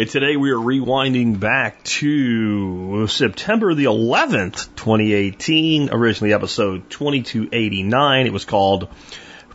And today we are rewinding back to September the 11th, 2018, originally episode 2289. It was called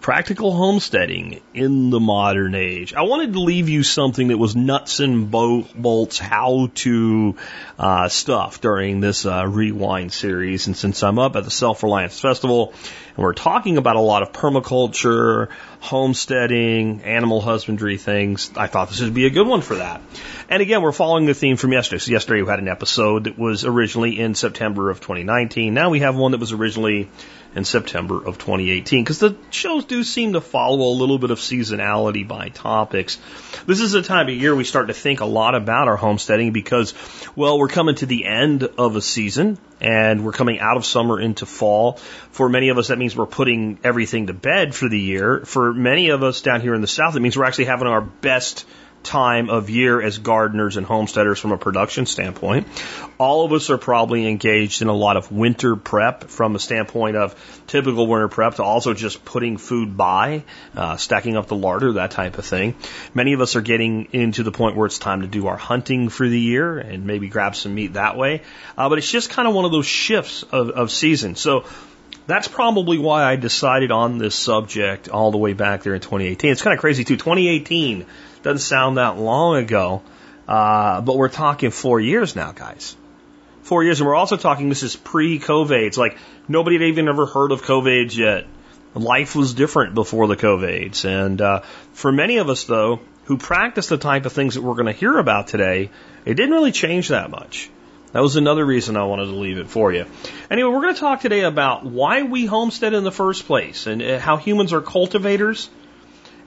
Practical Homesteading in the Modern Age. I wanted to leave you something that was nuts and bolts how to uh, stuff during this uh, rewind series. And since I'm up at the Self Reliance Festival and we're talking about a lot of permaculture, homesteading, animal husbandry things, I thought this would be a good one for that. And again, we're following the theme from yesterday. So yesterday we had an episode that was originally in September of 2019. Now we have one that was originally in September of 2018 because the shows do seem to follow a little bit of seasonality by topics. This is a time of year we start to think a lot about our homesteading because, well, we're coming to the end of a season and we're coming out of summer into fall. For many of us, that means we're putting everything to bed for the year. For many of us down here in the South, it means we're actually having our best time of year as gardeners and homesteaders from a production standpoint. All of us are probably engaged in a lot of winter prep from a standpoint of typical winter prep to also just putting food by, uh, stacking up the larder, that type of thing. Many of us are getting into the point where it's time to do our hunting for the year and maybe grab some meat that way. Uh, but it's just kind of one of those shifts of, of season. So that's probably why I decided on this subject all the way back there in 2018. It's kind of crazy too. 2018 doesn't sound that long ago, uh, but we're talking four years now, guys. Four years, and we're also talking this is pre-COVID. It's like nobody had even ever heard of COVID yet. Life was different before the COVIDs, and uh, for many of us though, who practice the type of things that we're going to hear about today, it didn't really change that much. That was another reason I wanted to leave it for you. Anyway, we're going to talk today about why we homestead in the first place and uh, how humans are cultivators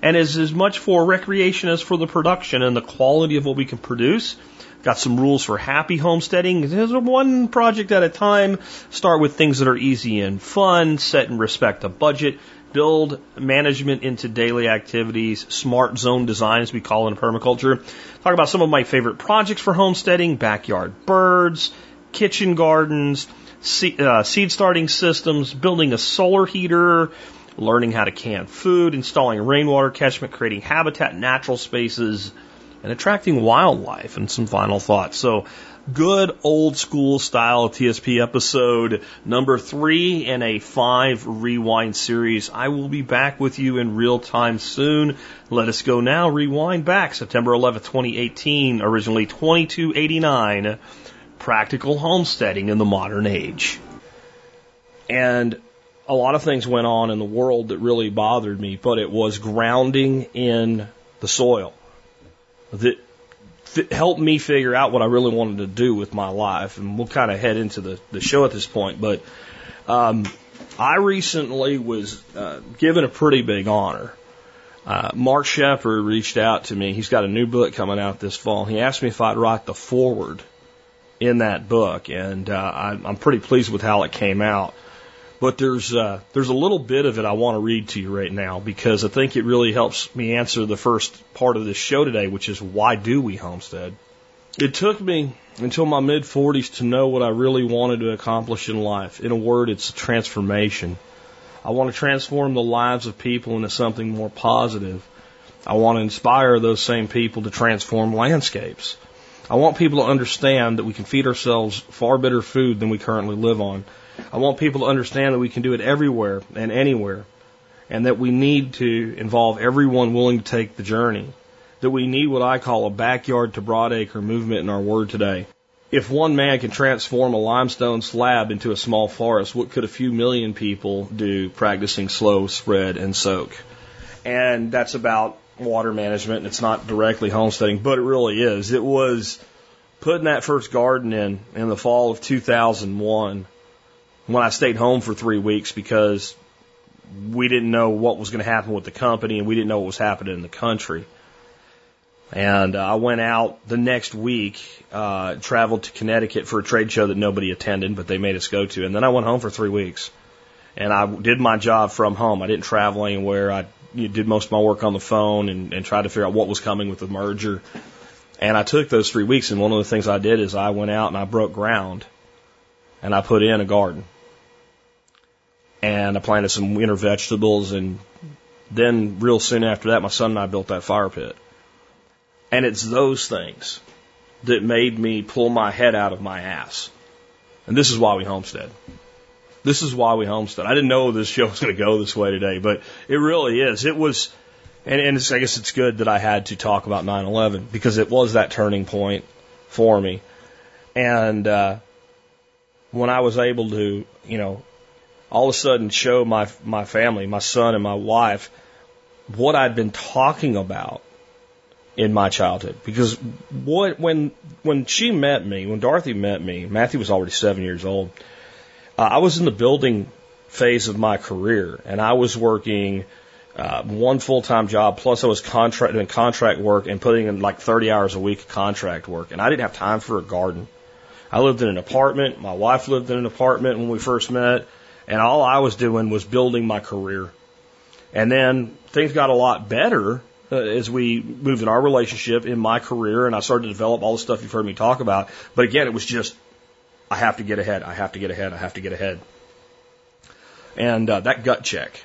and is as much for recreation as for the production and the quality of what we can produce. Got some rules for happy homesteading. There's one project at a time. Start with things that are easy and fun. Set and respect a budget. Build management into daily activities. Smart zone design, as we call it in permaculture. Talk about some of my favorite projects for homesteading. Backyard birds, kitchen gardens, seed, uh, seed starting systems, building a solar heater, learning how to can food, installing rainwater catchment, creating habitat, natural spaces, and attracting wildlife and some final thoughts. So good old school style TSP episode number three in a five rewind series. I will be back with you in real time soon. Let us go now. Rewind back September 11th, 2018, originally 2289, practical homesteading in the modern age. And a lot of things went on in the world that really bothered me, but it was grounding in the soil that f- helped me figure out what I really wanted to do with my life. And we'll kind of head into the, the show at this point. But um, I recently was uh, given a pretty big honor. Uh, Mark Shepard reached out to me. He's got a new book coming out this fall. He asked me if I'd write the foreword in that book, and uh, I, I'm pretty pleased with how it came out. But there's uh, there's a little bit of it I want to read to you right now because I think it really helps me answer the first part of this show today, which is why do we homestead? It took me until my mid 40s to know what I really wanted to accomplish in life. In a word, it's a transformation. I want to transform the lives of people into something more positive. I want to inspire those same people to transform landscapes. I want people to understand that we can feed ourselves far better food than we currently live on. I want people to understand that we can do it everywhere and anywhere, and that we need to involve everyone willing to take the journey. That we need what I call a backyard to broadacre movement in our word today. If one man can transform a limestone slab into a small forest, what could a few million people do practicing slow spread and soak? And that's about water management. It's not directly homesteading, but it really is. It was putting that first garden in in the fall of 2001 when I stayed home for three weeks because we didn't know what was going to happen with the company and we didn't know what was happening in the country. And uh, I went out the next week, uh, traveled to Connecticut for a trade show that nobody attended, but they made us go to. And then I went home for three weeks. And I did my job from home. I didn't travel anywhere. I did most of my work on the phone and, and tried to figure out what was coming with the merger. And I took those three weeks, and one of the things I did is I went out and I broke ground and I put in a garden. And I planted some winter vegetables, and then real soon after that, my son and I built that fire pit. And it's those things that made me pull my head out of my ass. And this is why we homestead. This is why we homestead. I didn't know this show was going to go this way today, but it really is. It was, and, and I guess it's good that I had to talk about 9/11 because it was that turning point for me. And uh, when I was able to, you know, all of a sudden show my my family, my son and my wife, what I'd been talking about in my childhood. Because what when when she met me, when Dorothy met me, Matthew was already seven years old. Uh, I was in the building phase of my career, and I was working uh, one full time job plus I was contract doing contract work and putting in like 30 hours a week of contract work, and I didn't have time for a garden. I lived in an apartment. My wife lived in an apartment when we first met, and all I was doing was building my career. And then things got a lot better uh, as we moved in our relationship, in my career, and I started to develop all the stuff you've heard me talk about. But again, it was just, I have to get ahead. I have to get ahead. I have to get ahead. And uh, that gut check,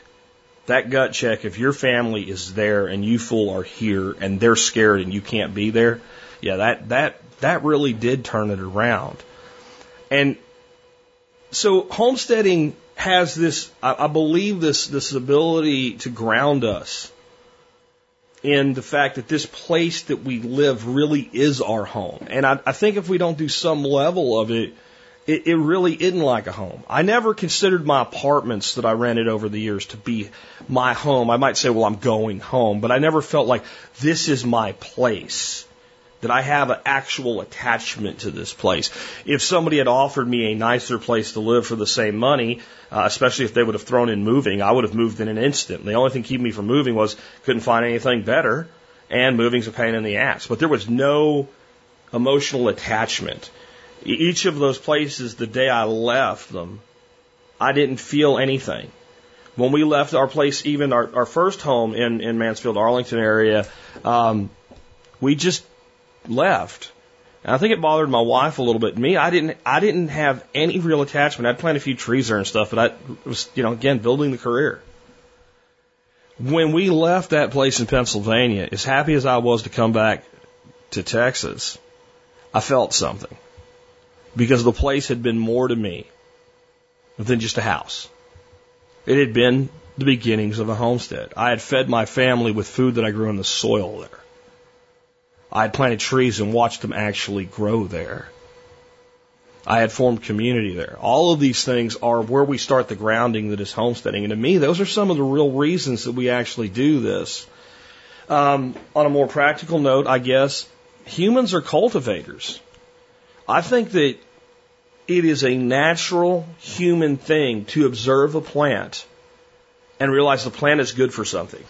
that gut check, if your family is there and you full are here and they're scared and you can't be there, yeah, that that that really did turn it around. And so homesteading has this, I, believe this this ability to ground us in the fact that this place that we live really is our home. And I, I think if we don't do some level of it, it, it really isn't like a home. I never considered my apartments that I rented over the years to be my home. I might say, well, I'm going home, but I never felt like this is my place that I have an actual attachment to this place. If somebody had offered me a nicer place to live for the same money, uh, especially if they would have thrown in moving, I would have moved in an instant. The only thing keeping me from moving was couldn't find anything better, and moving's a pain in the ass. But there was no emotional attachment. Each of those places, the day I left them, I didn't feel anything. When we left our place, even our, our first home in, in Mansfield, Arlington area, um, we just left. And I think it bothered my wife a little bit. Me, I didn't, I didn't have any real attachment. I'd planted a few trees there and stuff, but I was, you know, again, building the career. When we left that place in Pennsylvania, as happy as I was to come back to Texas, I felt something. Because the place had been more to me than just a house. It had been the beginnings of a homestead. I had fed my family with food that I grew in the soil there. I had planted trees and watched them actually grow there. I had formed community there. All of these things are where we start the grounding that is homesteading. And to me, those are some of the real reasons that we actually do this. Um, on a more practical note, I guess, humans are cultivators. I think that it is a natural human thing to observe a plant and realize the plant is good for something,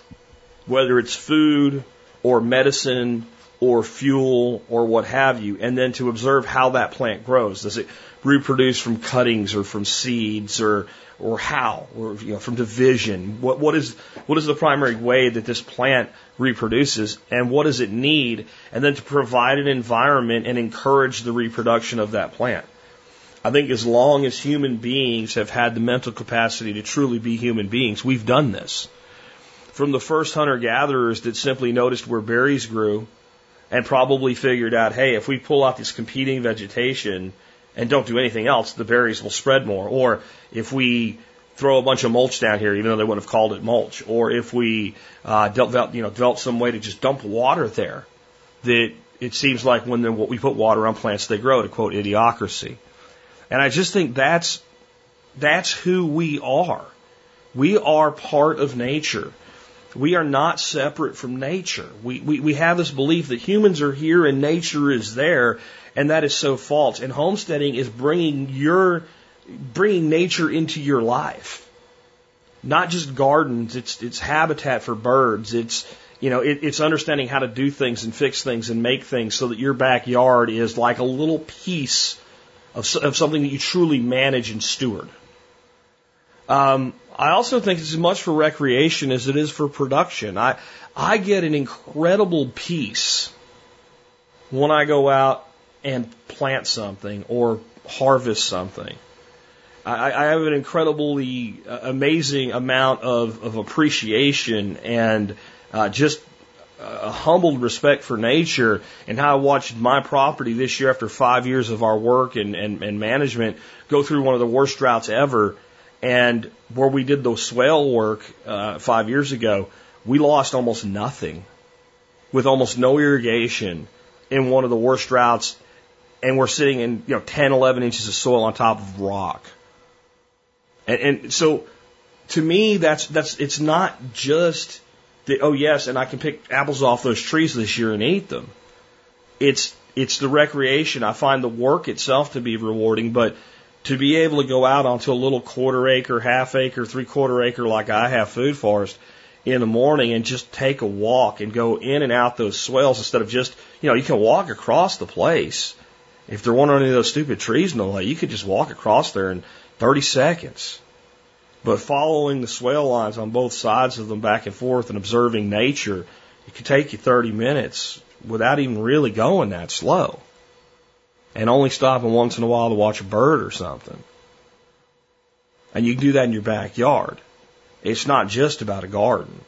whether it's food or medicine or fuel or what have you, and then to observe how that plant grows. Does it reproduce from cuttings or from seeds or or how or you know from division? What what is what is the primary way that this plant reproduces and what does it need? And then to provide an environment and encourage the reproduction of that plant. I think as long as human beings have had the mental capacity to truly be human beings, we've done this. From the first hunter gatherers that simply noticed where berries grew and probably figured out, hey, if we pull out this competing vegetation and don't do anything else, the berries will spread more. Or if we throw a bunch of mulch down here, even though they wouldn't have called it mulch, or if we uh, develop, you know, develop some way to just dump water there, that it seems like when we put water on plants, they grow. To quote Idiocracy, and I just think that's that's who we are. We are part of nature. We are not separate from nature. We, we, we have this belief that humans are here and nature is there, and that is so false. And homesteading is bringing your, bringing nature into your life. Not just gardens, it's, it's habitat for birds, it's, You know, it, it's understanding how to do things and fix things and make things so that your backyard is like a little piece of, of something that you truly manage and steward. Um, I also think it's as much for recreation as it is for production. I I get an incredible peace when I go out and plant something or harvest something. I, I have an incredibly uh, amazing amount of, of appreciation and uh, just a humbled respect for nature and how I watched my property this year after five years of our work and, and, and management go through one of the worst droughts ever. And where we did the swale work uh, five years ago, we lost almost nothing with almost no irrigation in one of the worst droughts. And we're sitting in, you know, 10, 11 inches of soil on top of rock. And, and so to me, that's, that's, it's not just the, oh yes, and I can pick apples off those trees this year and eat them. It's, it's the recreation. I find the work itself to be rewarding, but to be able to go out onto a little quarter acre, half acre, three quarter acre like I have food forest in the morning and just take a walk and go in and out those swales instead of just, you know, you can walk across the place. If there weren't any of those stupid trees in the way, you could just walk across there in 30 seconds. But following the swale lines on both sides of them back and forth and observing nature, it could take you 30 minutes without even really going that slow. And only stopping once in a while to watch a bird or something. And you can do that in your backyard. It's not just about a garden.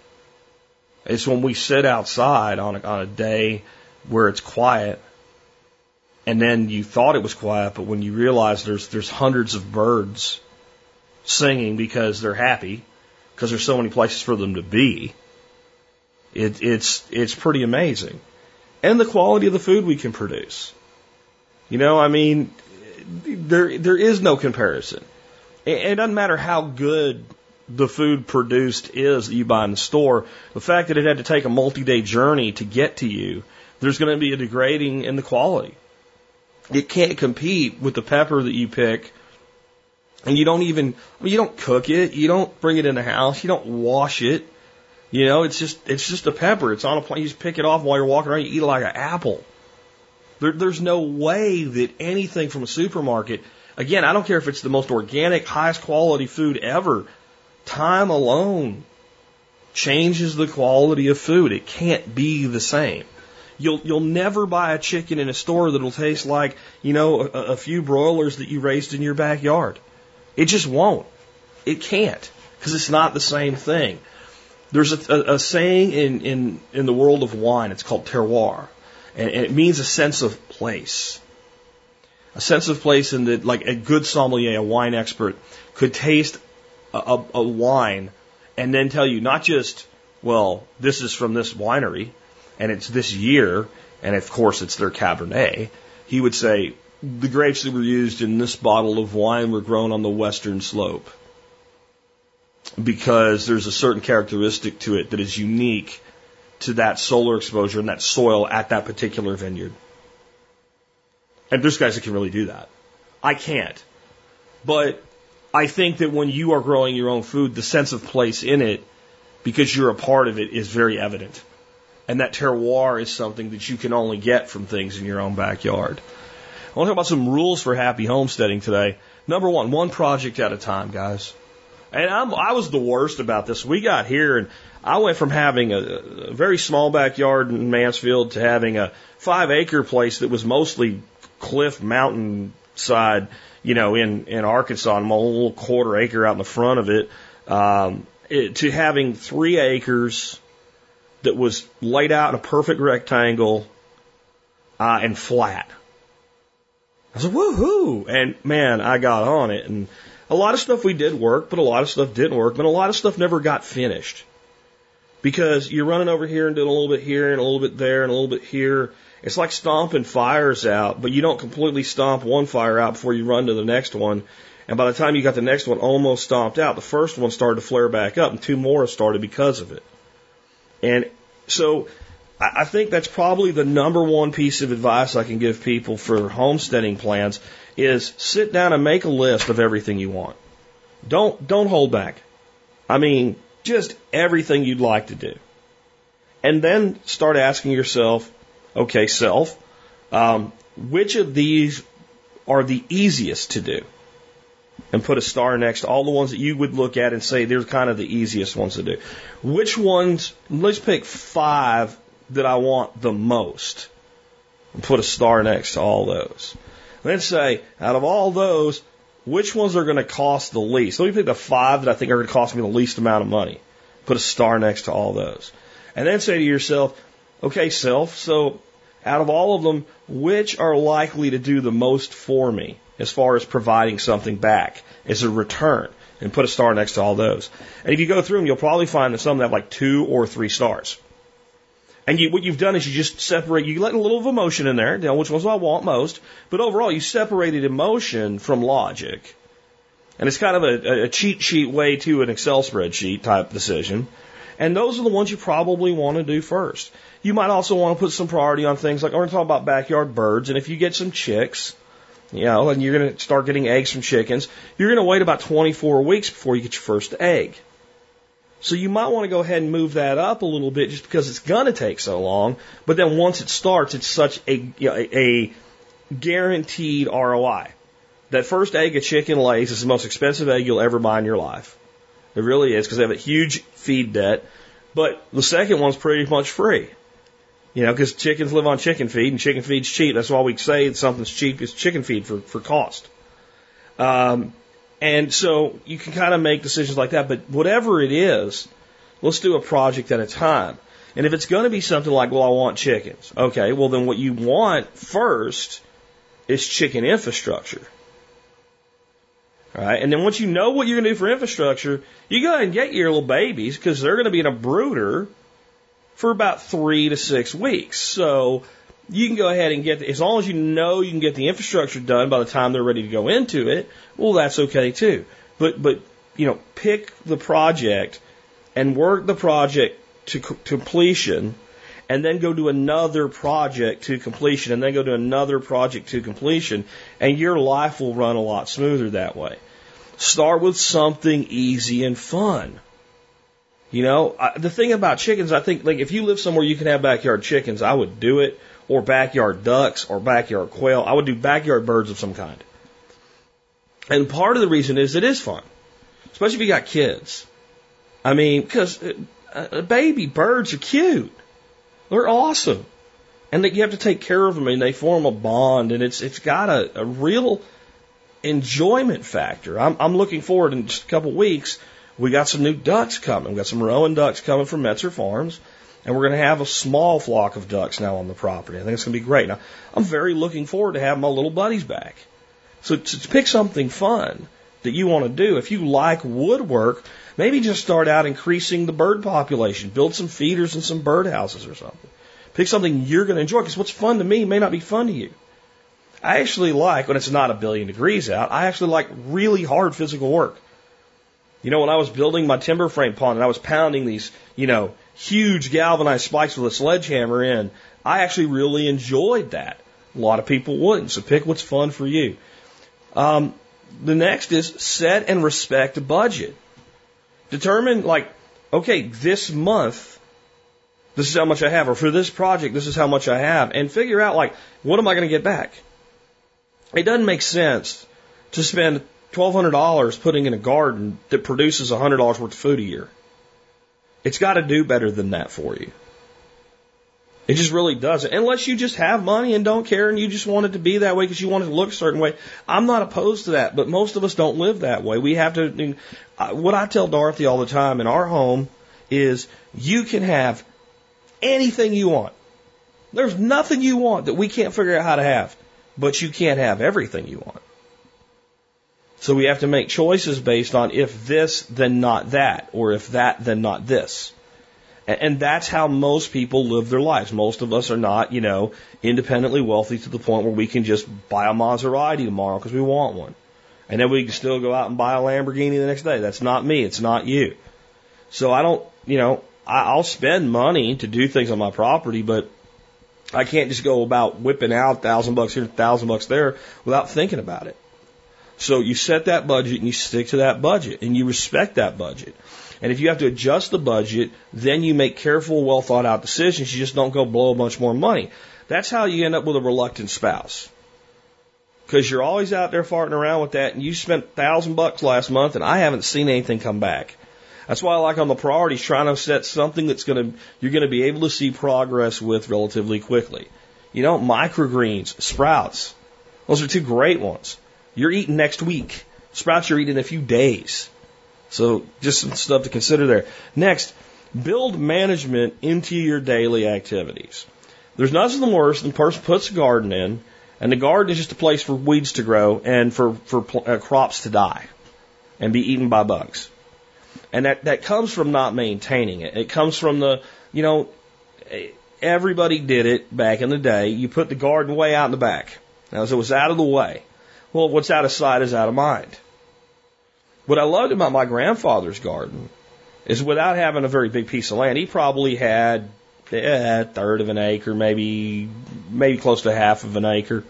It's when we sit outside on a, on a day where it's quiet and then you thought it was quiet, but when you realize there's, there's hundreds of birds singing because they're happy, because there's so many places for them to be. It, it's it's pretty amazing, and the quality of the food we can produce. You know, I mean, there there is no comparison. It, it doesn't matter how good the food produced is that you buy in the store. The fact that it had to take a multi-day journey to get to you, there's going to be a degrading in the quality. It can't compete with the pepper that you pick and you don't even, I mean, you don't cook it, you don't bring it in the house, you don't wash it. You know, it's just, it's just a pepper. It's on a plate. You just pick it off while you're walking around. You eat it like an apple. There, there's no way that anything from a supermarket, again, I don't care if it's the most organic, highest quality food ever. Time alone changes the quality of food. It can't be the same. You'll you'll never buy a chicken in a store that'll taste like you know a, a few broilers that you raised in your backyard. It just won't. It can't because it's not the same thing. There's a, a, a, saying in, in, in the world of wine, it's called terroir, and, and it means a sense of place. A sense of place in that, like a good sommelier, a wine expert, could taste a, a, a wine and then tell you not just, well, this is from this winery and it's this year, and of course it's their Cabernet. He would say, the grapes that were used in this bottle of wine were grown on the western slope because there's a certain characteristic to it that is unique to that solar exposure and that soil at that particular vineyard. And there's guys that can really do that. I can't. But I think that when you are growing your own food, the sense of place in it, because you're a part of it, is very evident. And that terroir is something that you can only get from things in your own backyard. I want to talk about some rules for happy homesteading today. Number one, one project at a time, guys. And I'm, I was the worst about this. We got here and I went from having a, a very small backyard in Mansfield to having a five acre place that was mostly cliff mountain side, you know, in, in Arkansas and a little quarter acre out in the front of it, um, it, to having three acres that was laid out in a perfect rectangle, uh, and flat. I said, woohoo! And man, I got on it. And a lot of stuff we did work, but a lot of stuff didn't work, but a lot of stuff never got finished. Because you're running over here and doing a little bit here and a little bit there and a little bit here. It's like stomping fires out, but you don't completely stomp one fire out before you run to the next one. And by the time you got the next one almost stomped out, the first one started to flare back up and two more started because of it. And so I think that's probably the number one piece of advice I can give people for homesteading plans is sit down and make a list of everything you want. Don't don't hold back. I mean, just everything you'd like to do. And then start asking yourself, okay, self, um, which of these are the easiest to do? And put a star next to all the ones that you would look at and say they're kind of the easiest ones to do. Which ones, let's pick five that I want the most. And put a star next to all those. Then say, out of all those, which ones are going to cost the least? Let me pick the five that I think are going to cost me the least amount of money. Put a star next to all those. And then say to yourself, okay, self, so out of all of them, which are likely to do the most for me as far as providing something back as a return? And put a star next to all those. And if you go through them, you'll probably find that some have like two or three stars. And you, what you've done is you just separate, you let a little of emotion in there, you know, which ones I want most, but overall you separated emotion from logic. And it's kind of a, a cheat sheet way to an Excel spreadsheet type decision. And those are the ones you probably want to do first. You might also want to put some priority on things like, we're talk about backyard birds, and if you get some chicks, you know, and you're going to start getting eggs from chickens, you're going to wait about 24 weeks before you get your first egg. So you might want to go ahead and move that up a little bit just because it's going to take so long. But then once it starts, it's such a, you know, a guaranteed ROI. That first egg a chicken lays is the most expensive egg you'll ever buy in your life. It really is because they have a huge feed debt. But the second one's pretty much free. You know, because chickens live on chicken feed and chicken feed's cheap. That's why we say something's cheap is chicken feed for, for cost. Um, and so you can kind of make decisions like that. But whatever it is, let's do a project at a time. And if it's going to be something like, well, I want chickens. Okay, well, then what you want first is chicken infrastructure. All right, and then once you know what you're going to do for infrastructure, you go ahead and get your little babies because they're going to be in a brooder for about three to six weeks. So you can go ahead and get, the, as long as you know you can get the infrastructure done by the time they're ready to go into it, well, that's okay too. But, but, you know, pick the project and work the project to completion and then go to another project to completion and then go to another project to completion and your life will run a lot smoother that way. Start with something easy and fun. You know, I, the thing about chickens, I think, like, if you live somewhere you can have backyard chickens, I would do it, or backyard ducks, or backyard quail. I would do backyard birds of some kind. And part of the reason is it is fun, especially if you got kids. I mean, because uh, uh, baby birds are cute. They're awesome. And that you have to take care of them and they form a bond and it's, it's got a, a real enjoyment factor. I'm, I'm looking forward in just a couple weeks. We got some new ducks coming. We got some Rouen ducks coming from Metzer Farms. And we're going to have a small flock of ducks now on the property. I think it's going to be great. Now, I'm very looking forward to having my little buddies back. So to, pick something fun that you want to do, if you like woodwork, maybe just start out increasing the bird population. Build some feeders and some bird houses or something. Pick something you're going to enjoy because what's fun to me may not be fun to you. I actually like, when it's not a billion degrees out, I actually like really hard physical work. You know, when I was building my timber frame pond and I was pounding these, you know, huge galvanized spikes with a sledgehammer in, I actually really enjoyed that. A lot of people wouldn't. So pick what's fun for you. Um, the next is set and respect a budget. Determine like, okay, this month, this is how much I have, or for this project, this is how much I have, and figure out like, what am I going to get back? It doesn't make sense to spend $1,200 putting in a garden that produces $100 worth of food a year. It's got to do better than that for you. It just really doesn't. Unless you just have money and don't care and you just want it to be that way because you want it to look a certain way. I'm not opposed to that, but most of us don't live that way. We have to, what I tell Dorothy all the time in our home is you can have anything you want. There's nothing you want that we can't figure out how to have but you can't have everything you want. So we have to make choices based on if this, then not that, or if that, then not this. And that's how most people live their lives. Most of us are not, you know, independently wealthy to the point where we can just buy a Maserati tomorrow because we want one. And then we can still go out and buy a Lamborghini the next day. That's not me. It's not you. So I don't, you know, I'll spend money to do things on my property, but I can't just go about whipping out thousand bucks here, thousand bucks there without thinking about it. So you set that budget and you stick to that budget and you respect that budget. And if you have to adjust the budget, then you make careful, well thought out decisions. You just don't go blow a bunch more money. That's how you end up with a reluctant spouse. Because you're always out there farting around with that, and you spent thousand bucks last month, and I haven't seen anything come back. That's why I like on the priorities trying to set something that's going to you're going to be able to see progress with relatively quickly. You know, microgreens, sprouts. Those are two great ones. You're eating next week. Sprouts you're eating in a few days. So just some stuff to consider there. Next, build management into your daily activities. There's nothing worse than a person puts a garden in, and the garden is just a place for weeds to grow and for, for uh, crops to die and be eaten by bugs. And that, that comes from not maintaining it. It comes from the, you know, everybody did it back in the day. You put the garden way out in the back. Now, it was out of the way. Well, what's out of sight is out of mind. What I loved about my grandfather's garden is without having a very big piece of land, he probably had eh, a third of an acre, maybe maybe close to half of an acre.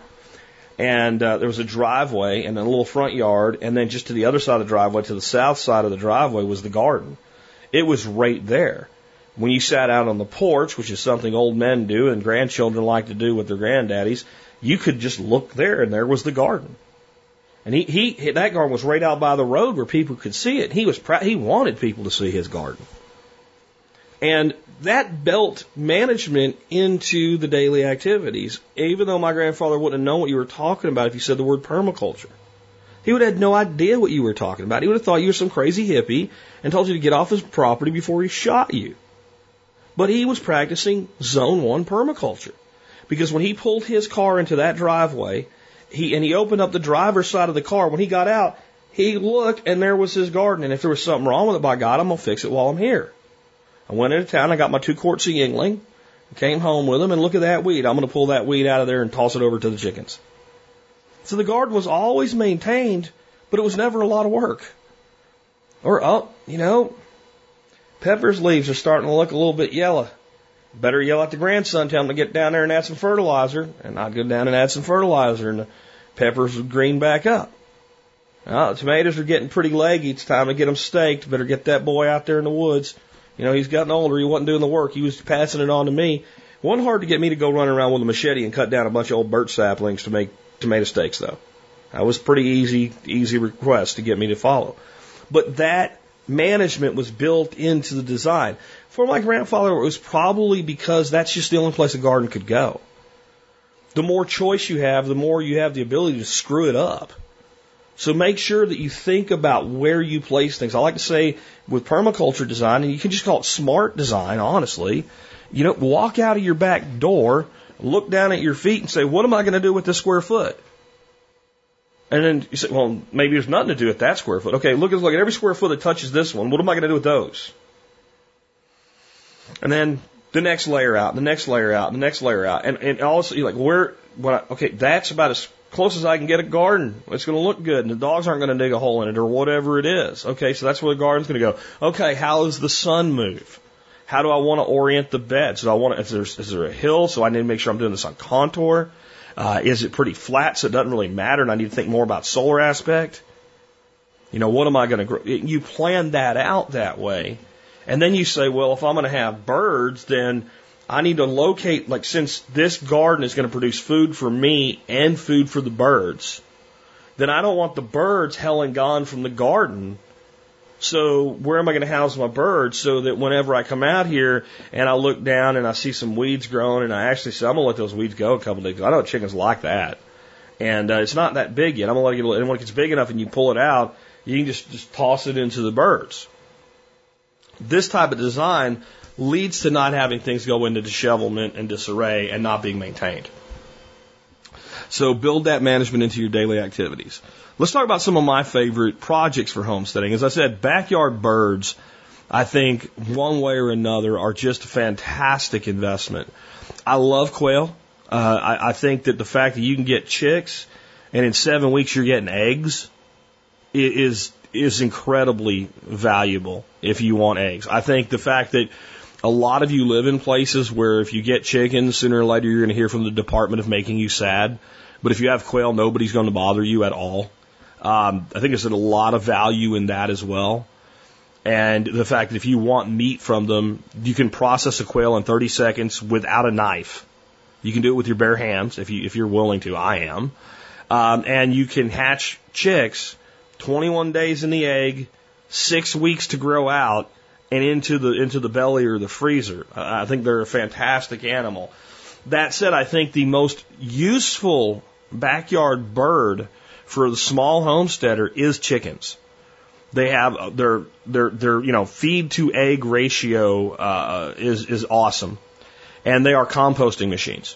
And uh, there was a driveway and a little front yard, and then just to the other side of the driveway, to the south side of the driveway, was the garden. It was right there. When you sat out on the porch, which is something old men do and grandchildren like to do with their granddaddies, you could just look there, and there was the garden. And he, he that garden was right out by the road where people could see it. He was proud. He wanted people to see his garden. And that built management into the daily activities, even though my grandfather wouldn't have known what you were talking about if you said the word permaculture. He would have had no idea what you were talking about. He would have thought you were some crazy hippie and told you to get off his property before he shot you. But he was practicing zone one permaculture. Because when he pulled his car into that driveway, he and he opened up the driver's side of the car. When he got out, he looked and there was his garden. And if there was something wrong with it, by God, I'm gonna fix it while I'm here. I went into town. I got my two quarts of Yuengling, came home with them, and look at that weed. I'm gonna pull that weed out of there and toss it over to the chickens. So the garden was always maintained, but it was never a lot of work. Or oh, you know, Pepper's leaves are starting to look a little bit yellow. Better yell at the grandson, tell him to get down there and add some fertilizer. And I'd go down and add some fertilizer, and the peppers would green back up. Now, the tomatoes are getting pretty leggy. It's time to get them staked. Better get that boy out there in the woods. You know, he's gotten older. He wasn't doing the work. He was passing it on to me. One hard to get me to go running around with a machete and cut down a bunch of old birch saplings to make tomato stakes, though. That was pretty easy, easy request to get me to follow. But that management was built into the design. For my grandfather, it was probably because that's just the only place a garden could go. The more choice you have, the more you have the ability to screw it up. So make sure that you think about where you place things. I like to say with permaculture design, and you can just call it smart design, honestly, you know, walk out of your back door, look down at your feet and say, what am I going to do with this square foot? And then you say, well, maybe there's nothing to do with that square foot. Okay, look at, look at every square foot that touches this one. What am I going to do with those? And then the next layer out, the next layer out, the next layer out, and and also you're like where what I, okay that's about as close as I can get a garden. It's going to look good, and the dogs aren't going to dig a hole in it or whatever it is. Okay, so that's where the garden's going to go. Okay, how does the sun move? How do I want to orient the bed? So I want to, if there's, is there a hill? So I need to make sure I'm doing this on contour. Uh, is it pretty flat so it doesn't really matter and I need to think more about solar aspect? You know, what am I going to grow? You plan that out that way and then you say, well, if I'm going to have birds, then I need to locate, like, since this garden is going to produce food for me and food for the birds, then I don't want the birds hell and gone from the garden. So where am I going to house my birds so that whenever I come out here and I look down and I see some weeds growing and I actually say, I'm going to let those weeds go a couple days. I know chickens like that. And uh, it's not that big yet. I'm going to let it, and when it gets big enough and you pull it out, you can just, just toss it into the birds. This type of design leads to not having things go into dishevelment and disarray and not being maintained. So build that management into your daily activities. Let's talk about some of my favorite projects for homesteading. As I said, backyard birds, I think one way or another are just a fantastic investment. I love quail. Uh, I, I think that the fact that you can get chicks and in seven weeks you're getting eggs is is incredibly valuable if you want eggs. I think the fact that a lot of you live in places where if you get chickens, sooner or later you're going to hear from the department of making you sad. But if you have quail, nobody's going to bother you at all. Um, I think there's a lot of value in that as well. And the fact that if you want meat from them, you can process a quail in 30 seconds without a knife. You can do it with your bare hands if you if you're willing to. I am. Um, and you can hatch chicks 21 days in the egg, six weeks to grow out, and into the into the belly or the freezer. Uh, I think they're a fantastic animal. That said, I think the most useful backyard bird for the small homesteader is chickens. They have their their their you know feed to egg ratio uh, is is awesome, and they are composting machines.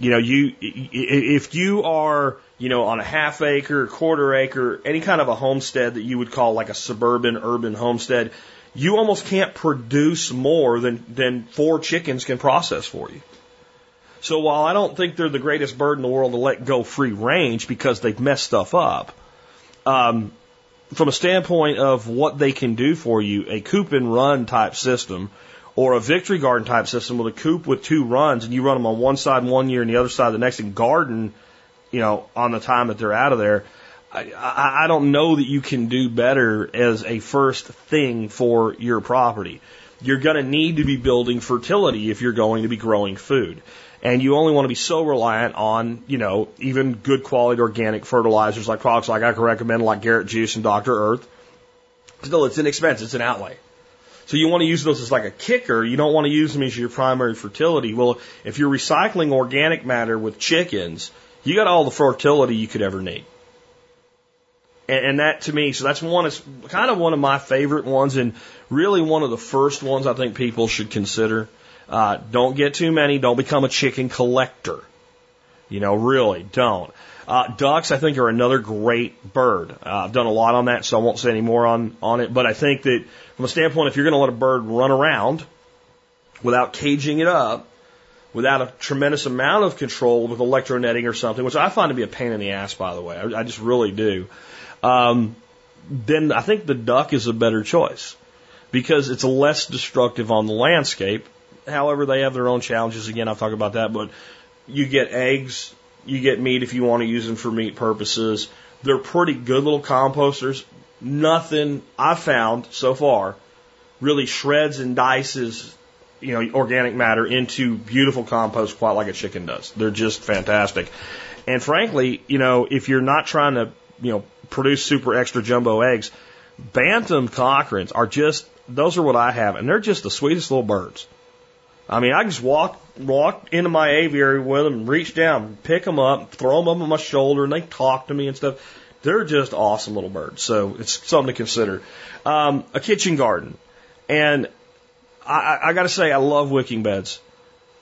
You know, you if you are you know on a half acre, quarter acre, any kind of a homestead that you would call like a suburban urban homestead, you almost can't produce more than than four chickens can process for you. So while I don't think they're the greatest bird in the world to let go free range because they've messed stuff up, um, from a standpoint of what they can do for you, a coop and run type system or a victory garden type system with a coop with two runs and you run them on one side one year and the other side the next and garden, you know, on the time that they're out of there. I, I, don't know that you can do better as a first thing for your property. You're going to need to be building fertility if you're going to be growing food and you only want to be so reliant on, you know, even good quality organic fertilizers like products like I can recommend, like Garrett Juice and Dr. Earth. Still, it's inexpensive. It's an outlay. So you want to use those as like a kicker. You don't want to use them as your primary fertility. Well, if you're recycling organic matter with chickens, you got all the fertility you could ever need. And, that to me, so that's one, is kind of one of my favorite ones and really one of the first ones I think people should consider uh, don't get too many. Don't become a chicken collector. You know, really, don't. Uh, ducks, I think, are another great bird. Uh, I've done a lot on that, so I won't say any more on, on it. But I think that from a standpoint, if you're going to let a bird run around without caging it up, without a tremendous amount of control with electro netting or something, which I find to be a pain in the ass, by the way, I, I just really do, um, then I think the duck is a better choice because it's less destructive on the landscape However, they have their own challenges. Again, I'll talk about that. But you get eggs, you get meat if you want to use them for meat purposes. They're pretty good little composters. Nothing I've found so far really shreds and dices, you know, organic matter into beautiful compost quite like a chicken does. They're just fantastic. And frankly, you know, if you're not trying to, you know, produce super extra jumbo eggs, bantam Cochins are just those are what I have, and they're just the sweetest little birds. I mean, I just walk walk into my aviary with them, reach down, pick them up, throw them up on my shoulder, and they talk to me and stuff. They're just awesome little birds. So it's something to consider. Um, a kitchen garden, and I, I got to say, I love wicking beds.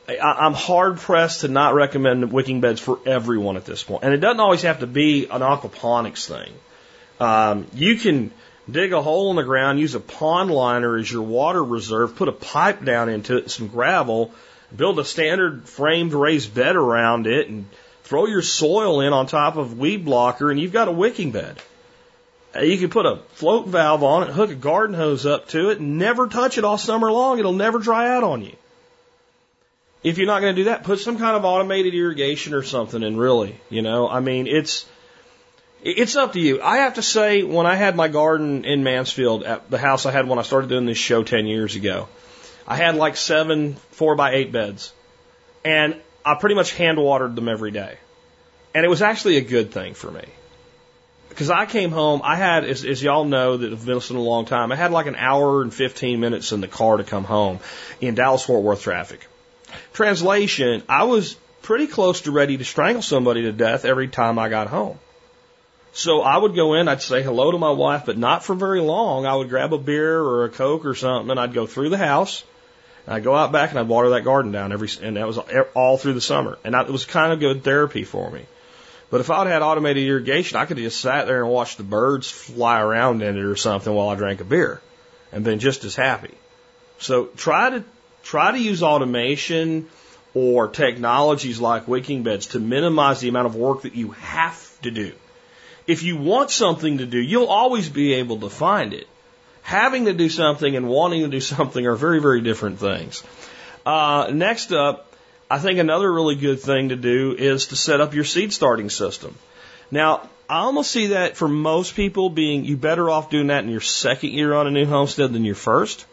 I, I'm hard pressed to not recommend wicking beds for everyone at this point. point, and it doesn't always have to be an aquaponics thing. Um, you can dig a hole in the ground, use a pond liner as your water reserve, put a pipe down into it, some gravel, build a standard framed raised bed around it, and throw your soil in on top of weed blocker, and you've got a wicking bed. Uh, you can put a float valve on it, hook a garden hose up to it, and never touch it all summer long. It'll never dry out on you. If you're not going to do that, put some kind of automated irrigation or something in, really. You know, I mean, it's it's up to you. I have to say, when I had my garden in Mansfield at the house I had when I started doing this show 10 years ago, I had like seven four by eight beds. And I pretty much hand watered them every day. And it was actually a good thing for me. Because I came home, I had, as, as y'all know that have been listening a long time, I had like an hour and 15 minutes in the car to come home in Dallas Fort Worth traffic. Translation, I was pretty close to ready to strangle somebody to death every time I got home. So I would go in, I'd say hello to my wife, but not for very long. I would grab a beer or a Coke or something, and I'd go through the house. And I'd go out back and I'd water that garden down every, and that was all through the summer. And I, it was kind of good therapy for me. But if I'd had automated irrigation, I could have just sat there and watched the birds fly around in it or something while I drank a beer and been just as happy. So try to, try to use automation or technologies like wicking beds to minimize the amount of work that you have to do if you want something to do, you'll always be able to find it. Having to do something and wanting to do something are very, very different things. Uh, next up, I think another really good thing to do is to set up your seed starting system. Now, I almost see that for most people being you better off doing that in your second year on a new homestead than your first.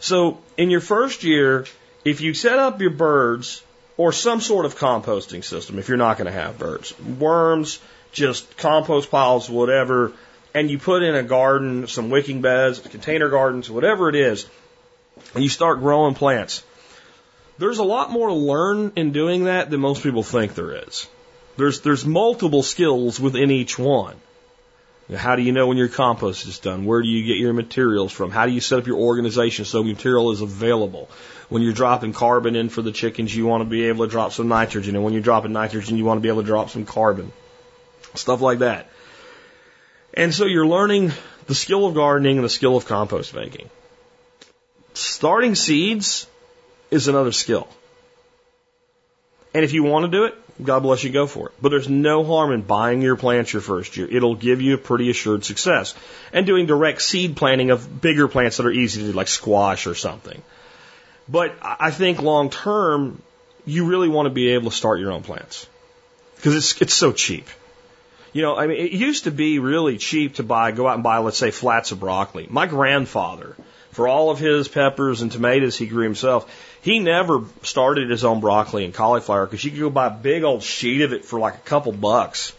So in your first year, if you set up your birds or some sort of composting system, if you're not going to have birds, worms, just compost piles, whatever, and you put in a garden, some wicking beds, container gardens, whatever it is, and you start growing plants. There's a lot more to learn in doing that than most people think there is. There's, there's multiple skills within each one. How do you know when your compost is done? Where do you get your materials from? How do you set up your organization so material is available? When you're dropping carbon in for the chickens, you want to be able to drop some nitrogen. And when you're dropping nitrogen, you want to be able to drop some carbon. Stuff like that. And so you're learning the skill of gardening and the skill of compost making. Starting seeds is another skill. And if you want to do it, God bless you, go for it. But there's no harm in buying your plants your first year. It'll give you a pretty assured success. And doing direct seed planting of bigger plants that are easy to do, like squash or something. But I think long term, you really want to be able to start your own plants. Because it's, it's so cheap. You know, I mean, it used to be really cheap to buy, go out and buy, let's say, flats of broccoli. My grandfather, for all of his peppers and tomatoes he grew himself, he never started his own broccoli and cauliflower because you could go buy a big old sheet of it for like a couple bucks.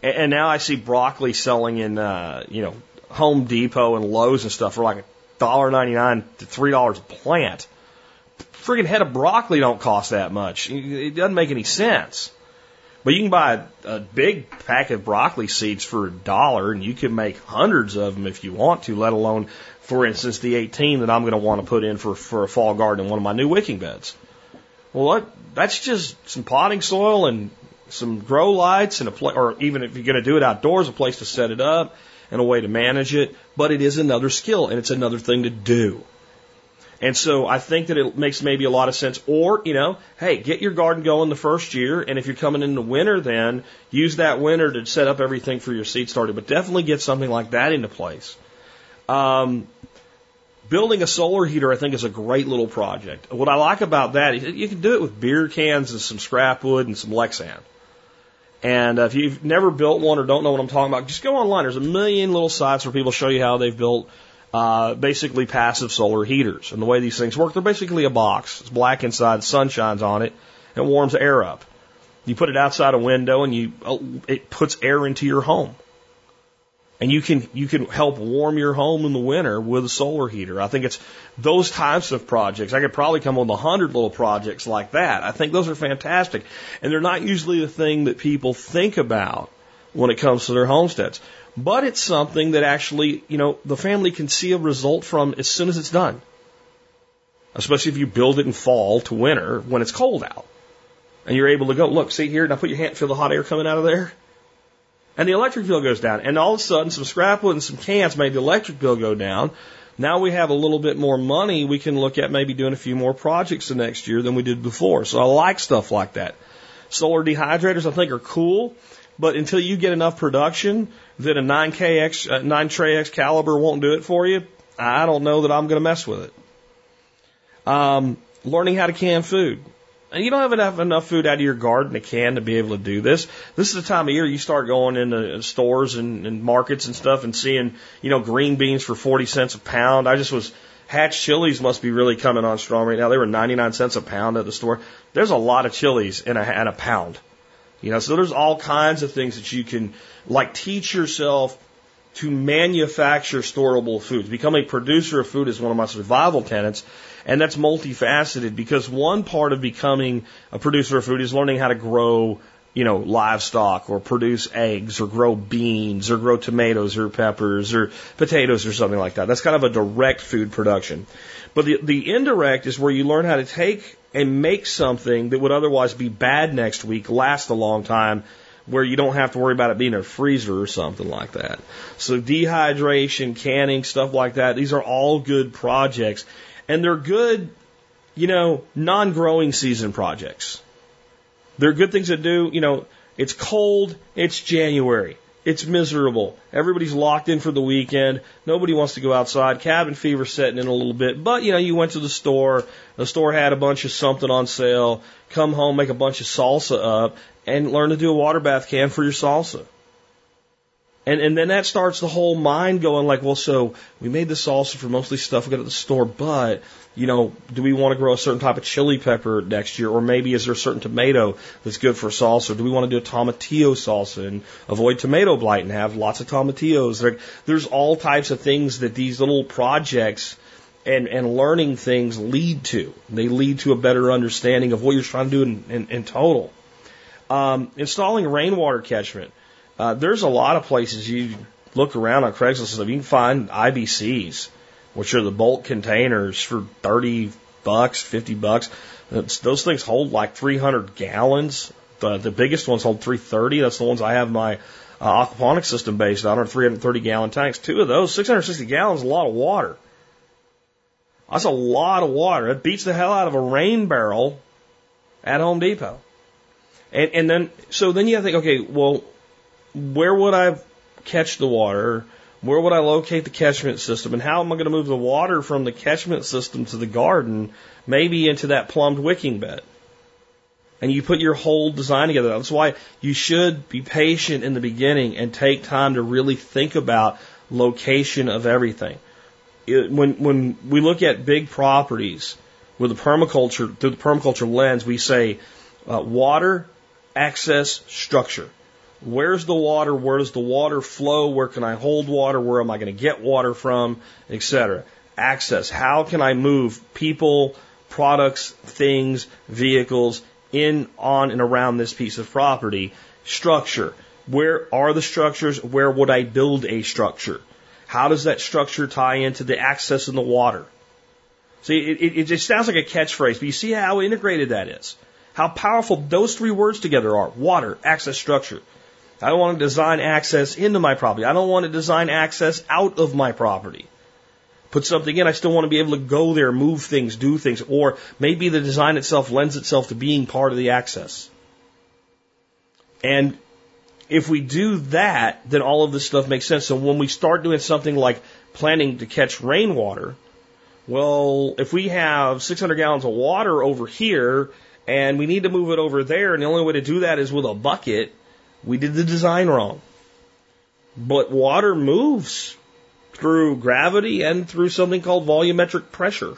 And, and now I see broccoli selling in, uh, you know, Home Depot and Lowe's and stuff for like a dollar ninety nine to three dollars a plant. Friggin' head of broccoli don't cost that much. It doesn't make any sense. But you can buy a, a big pack of broccoli seeds for a dollar, and you can make hundreds of them if you want to. Let alone, for instance, the 18 that I'm going to want to put in for for a fall garden in one of my new wicking beds. Well, what, that's just some potting soil and some grow lights and a pla- or even if you're going to do it outdoors, a place to set it up and a way to manage it. But it is another skill and it's another thing to do. And so I think that it makes maybe a lot of sense. Or, you know, hey, get your garden going the first year. And if you're coming in the winter, then use that winter to set up everything for your seed starter. But definitely get something like that into place. Um, building a solar heater, I think, is a great little project. What I like about that is you can do it with beer cans and some scrap wood and some Lexan. And if you've never built one or don't know what I'm talking about, just go online. There's a million little sites where people show you how they've built uh, basically passive solar heaters. And the way these things work, they're basically a box. It's black inside, sun shines on it, and it warms air up. You put it outside a window, and you uh, it puts air into your home. And you can you can help warm your home in the winter with a solar heater. I think it's those types of projects. I could probably come with a hundred little projects like that. I think those are fantastic, and they're not usually the thing that people think about when it comes to their homesteads but it's something that actually, you know, the family can see a result from as soon as it's done. Especially if you build it in fall to winter when it's cold out. And you're able to go, look, see here, now put your hand, feel the hot air coming out of there? And the electric bill goes down. And all of a sudden, some scrap wood and some cans made the electric bill go down. Now we have a little bit more money. We can look at maybe doing a few more projects the next year than we did before. So I like stuff like that. Solar dehydrators, I think, are cool. But until you get enough production that a 9KX, uh, 9 Tray Excalibur won't do it for you, I don't know that I'm going to mess with it. Um, learning how to can food. And you don't have enough, enough food out of your garden to can to be able to do this. This is the time of year you start going into stores and, and markets and stuff and seeing, you know, green beans for 40 cents a pound. I just was, Hatch chilies must be really coming on strong right now. They were 99 cents a pound at the store. There's a lot of chilies in a, in a pound. You know, so there's all kinds of things that you can like teach yourself to manufacture storable foods. Become a producer of food is one of my survival tenets, and that's multifaceted because one part of becoming a producer of food is learning how to grow, you know, livestock or produce eggs or grow beans or grow tomatoes or peppers or potatoes or something like that. That's kind of a direct food production. But the, the indirect is where you learn how to take and make something that would otherwise be bad next week last a long time where you don't have to worry about it being a freezer or something like that. So dehydration, canning, stuff like that, these are all good projects. And they're good, you know, non-growing season projects. They're good things to do, you know, it's cold, it's January. It's miserable. Everybody's locked in for the weekend. Nobody wants to go outside. Cabin fever setting in a little bit. But, you know, you went to the store. The store had a bunch of something on sale. Come home, make a bunch of salsa up, and learn to do a water bath can for your salsa. And, and then that starts the whole mind going like, well, so we made the salsa for mostly stuff we got at the store, but, you know, do we want to grow a certain type of chili pepper next year? Or maybe is there a certain tomato that's good for salsa? Do we want to do a tomatillo salsa and avoid tomato blight and have lots of tomatillos? There, there's all types of things that these little projects and, and learning things lead to. They lead to a better understanding of what you're trying to do in, in, in total. Um, installing rainwater catchment. Uh, there's a lot of places you look around on Craigslist and. You can find IBCs, which are the bulk containers for 30 bucks, 50 bucks. It's, those things hold like 300 gallons. The, the biggest ones hold 330. That's the ones I have my uh, aquaponics system based on, are 330 gallon tanks. Two of those, 660 gallons, a lot of water. That's a lot of water. It beats the hell out of a rain barrel at Home Depot. And, and then, so then you have to think, okay, well, where would I catch the water? Where would I locate the catchment system? And how am I going to move the water from the catchment system to the garden, maybe into that plumbed wicking bed? And you put your whole design together. That's why you should be patient in the beginning and take time to really think about location of everything it, when when we look at big properties with the permaculture through the permaculture lens, we say uh, water, access, structure. Where's the water? Where does the water flow? Where can I hold water? Where am I going to get water from? Etc. Access. How can I move people, products, things, vehicles in, on, and around this piece of property? Structure. Where are the structures? Where would I build a structure? How does that structure tie into the access in the water? See, it, it, it sounds like a catchphrase, but you see how integrated that is. How powerful those three words together are. Water, access, structure. I don't want to design access into my property. I don't want to design access out of my property. Put something in, I still want to be able to go there, move things, do things, or maybe the design itself lends itself to being part of the access. And if we do that, then all of this stuff makes sense. So when we start doing something like planning to catch rainwater, well, if we have 600 gallons of water over here and we need to move it over there, and the only way to do that is with a bucket, we did the design wrong. But water moves through gravity and through something called volumetric pressure.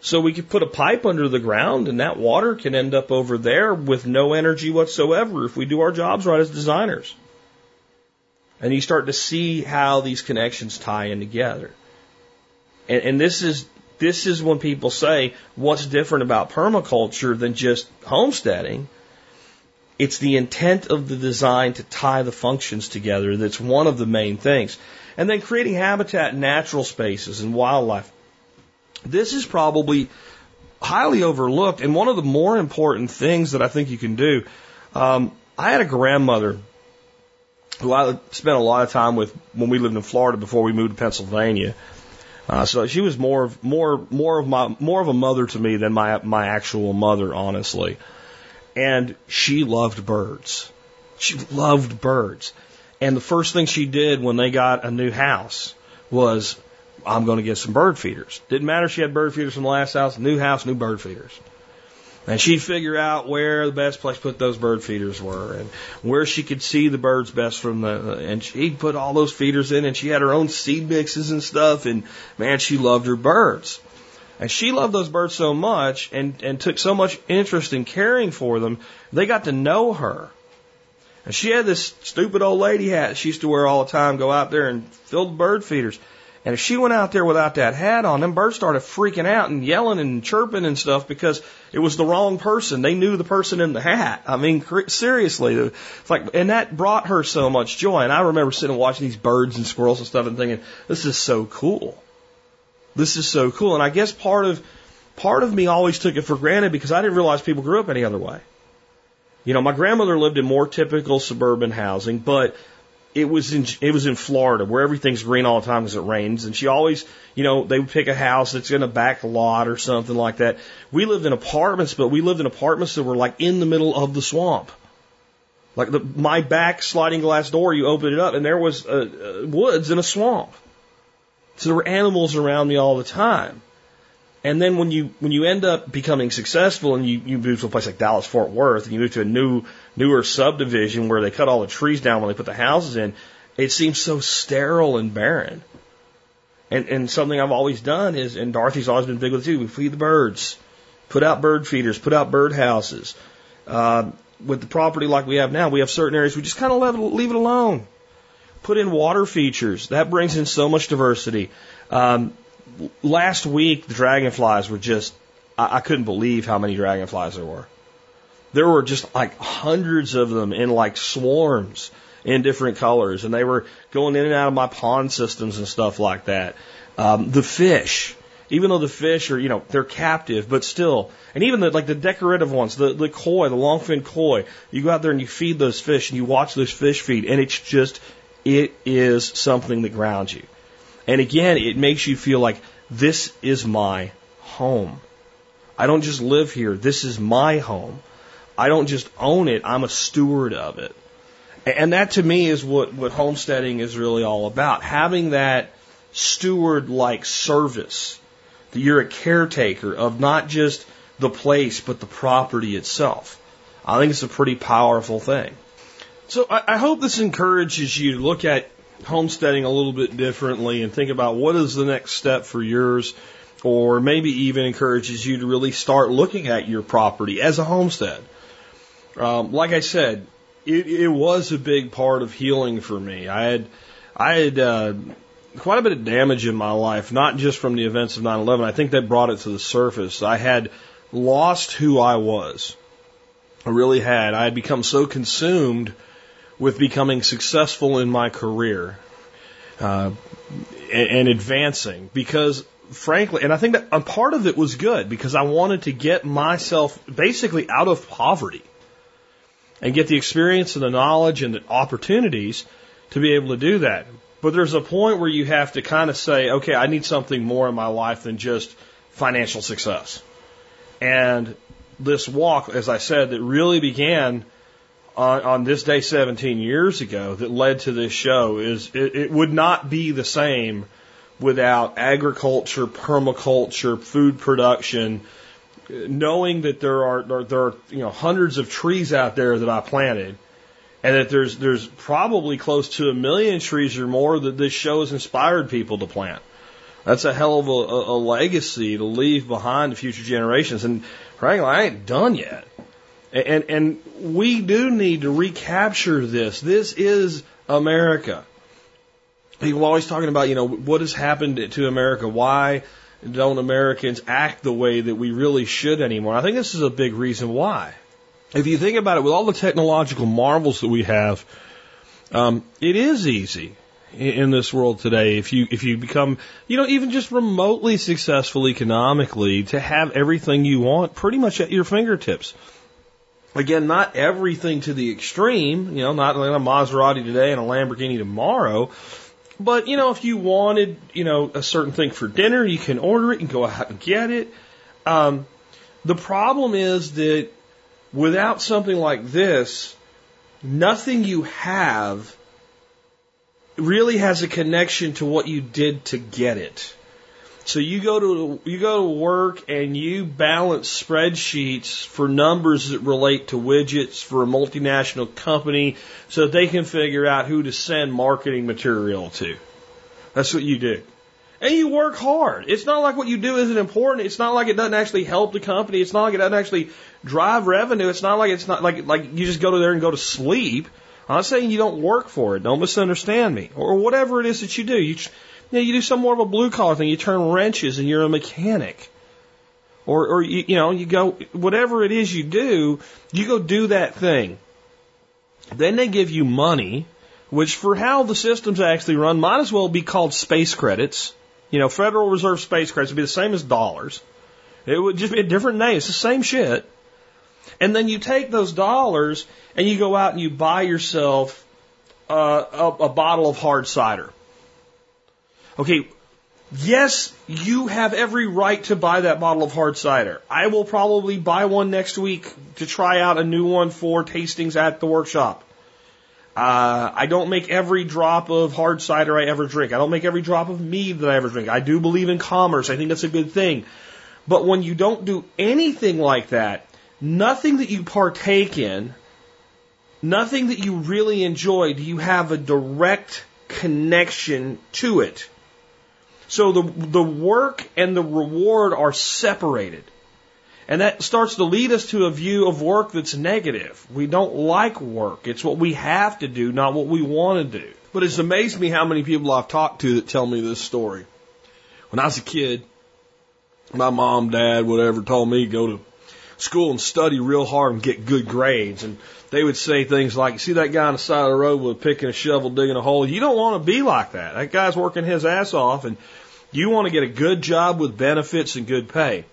So we could put a pipe under the ground and that water can end up over there with no energy whatsoever if we do our jobs right as designers. And you start to see how these connections tie in together. And, and this is this is when people say what's different about permaculture than just homesteading. It's the intent of the design to tie the functions together that's one of the main things. And then creating habitat, natural spaces, and wildlife. This is probably highly overlooked and one of the more important things that I think you can do. Um, I had a grandmother who I spent a lot of time with when we lived in Florida before we moved to Pennsylvania. Uh, so she was more of more more of my more of a mother to me than my my actual mother, honestly. And she loved birds. She loved birds. And the first thing she did when they got a new house was I'm going to get some bird feeders. Didn't matter if she had bird feeders from the last house, new house, new bird feeders. And she'd figure out where the best place to put those bird feeders were and where she could see the birds best from the, and she'd put all those feeders in and she had her own seed mixes and stuff and man, she loved her birds. And she loved those birds so much and, and took so much interest in caring for them, they got to know her. And she had this stupid old lady hat she used to wear all the time, go out there and fill the bird feeders. And if she went out there without that hat on, them birds started freaking out and yelling and chirping and stuff because it was the wrong person. They knew the person in the hat. I mean, seriously, it's like, and that brought her so much joy. And I remember sitting and watching these birds and squirrels and stuff and thinking, this is so cool. This is so cool. And I guess part of, part of me always took it for granted because I didn't realize people grew up any other way. You know, my grandmother lived in more typical suburban housing, but it was in it was in Florida where everything's green all the time because it rains, and she always, you know, they would pick a house that's in a back lot or something like that. We lived in apartments, but we lived in apartments that were like in the middle of the swamp. Like the, my back sliding glass door, you open it up, and there was uh, uh, woods in a swamp. So there were animals around me all the time. And then when you when you end up becoming successful and you, you move to a place like Dallas Fort Worth and you move to a new newer subdivision where they cut all the trees down when they put the houses in, it seems so sterile and barren. And and something I've always done is and Dorothy's always been big with too, we feed the birds. Put out bird feeders, put out bird houses. Uh, with the property like we have now, we have certain areas we just kind of leave, leave it alone. Put in water features. That brings in so much diversity. Um, last week, the dragonflies were just, I, I couldn't believe how many dragonflies there were. There were just like hundreds of them in like swarms in different colors, and they were going in and out of my pond systems and stuff like that. Um, the fish, even though the fish are, you know, they're captive, but still, and even the, like the decorative ones, the, the koi, the longfin koi, you go out there and you feed those fish and you watch those fish feed and it's just, it is something that grounds you. And again, it makes you feel like this is my home. I don't just live here. This is my home. I don't just own it. I'm a steward of it. And that to me is what, what homesteading is really all about. Having that steward like service. That you're a caretaker of not just the place, but the property itself. I think it's a pretty powerful thing. So I, I hope this encourages you to look at homesteading a little bit differently and think about what is the next step for yours, or maybe even encourages you to really start looking at your property as a homestead. Um, like I said, it, it was a big part of healing for me. I had, I had uh, quite a bit of damage in my life, not just from the events of 9/11. I think that brought it to the surface. I had lost who I was. I really had. I had become so consumed with becoming successful in my career uh, and, and advancing because frankly, and I think that a part of it was good because I wanted to get myself basically out of poverty and get the experience and the knowledge and the opportunities to be able to do that. But there's a point where you have to kind of say, okay, I need something more in my life than just financial success. And this walk, as I said, that really began on, on this day 17 years ago that led to this show is it, it would not be the same without agriculture, permaculture, food production, knowing that there are there, there are you know hundreds of trees out there that I planted, and that there's there's probably close to a million trees or more that this show has inspired people to plant. That's a hell of a, a, a legacy to leave behind to future generations. And frankly, I ain't done yet. And, and we do need to recapture this. This is America. People are always talking about, you know, what has happened to America? Why don't Americans act the way that we really should anymore? I think this is a big reason why. If you think about it, with all the technological marvels that we have, um, it is easy in this world today if you if you become you know even just remotely successful economically to have everything you want pretty much at your fingertips again not everything to the extreme you know not like a Maserati today and a Lamborghini tomorrow but you know if you wanted you know a certain thing for dinner you can order it and go out and get it um, the problem is that without something like this nothing you have really has a connection to what you did to get it. So you go to you go to work and you balance spreadsheets for numbers that relate to widgets for a multinational company so that they can figure out who to send marketing material to. That's what you do. And you work hard. It's not like what you do isn't important. It's not like it doesn't actually help the company. It's not like it doesn't actually drive revenue. It's not like it's not like like you just go to there and go to sleep. I'm not saying you don't work for it. Don't misunderstand me. Or whatever it is that you do. You, you, know, you do some more of a blue collar thing. You turn wrenches and you're a mechanic. Or, or you, you know, you go, whatever it is you do, you go do that thing. Then they give you money, which for how the systems actually run might as well be called space credits. You know, Federal Reserve space credits would be the same as dollars. It would just be a different name. It's the same shit. And then you take those dollars and you go out and you buy yourself uh, a, a bottle of hard cider. Okay, yes, you have every right to buy that bottle of hard cider. I will probably buy one next week to try out a new one for tastings at the workshop. Uh, I don't make every drop of hard cider I ever drink. I don't make every drop of mead that I ever drink. I do believe in commerce. I think that's a good thing. But when you don't do anything like that, nothing that you partake in, nothing that you really enjoy, do you have a direct connection to it. So the, the work and the reward are separated. And that starts to lead us to a view of work that's negative. We don't like work. It's what we have to do, not what we want to do. But it's amazed me how many people I've talked to that tell me this story. When I was a kid, my mom, dad, whatever, told me go to school and study real hard and get good grades. And they would say things like, see that guy on the side of the road with picking a shovel, digging a hole? You don't want to be like that. That guy's working his ass off and you want to get a good job with benefits and good pay.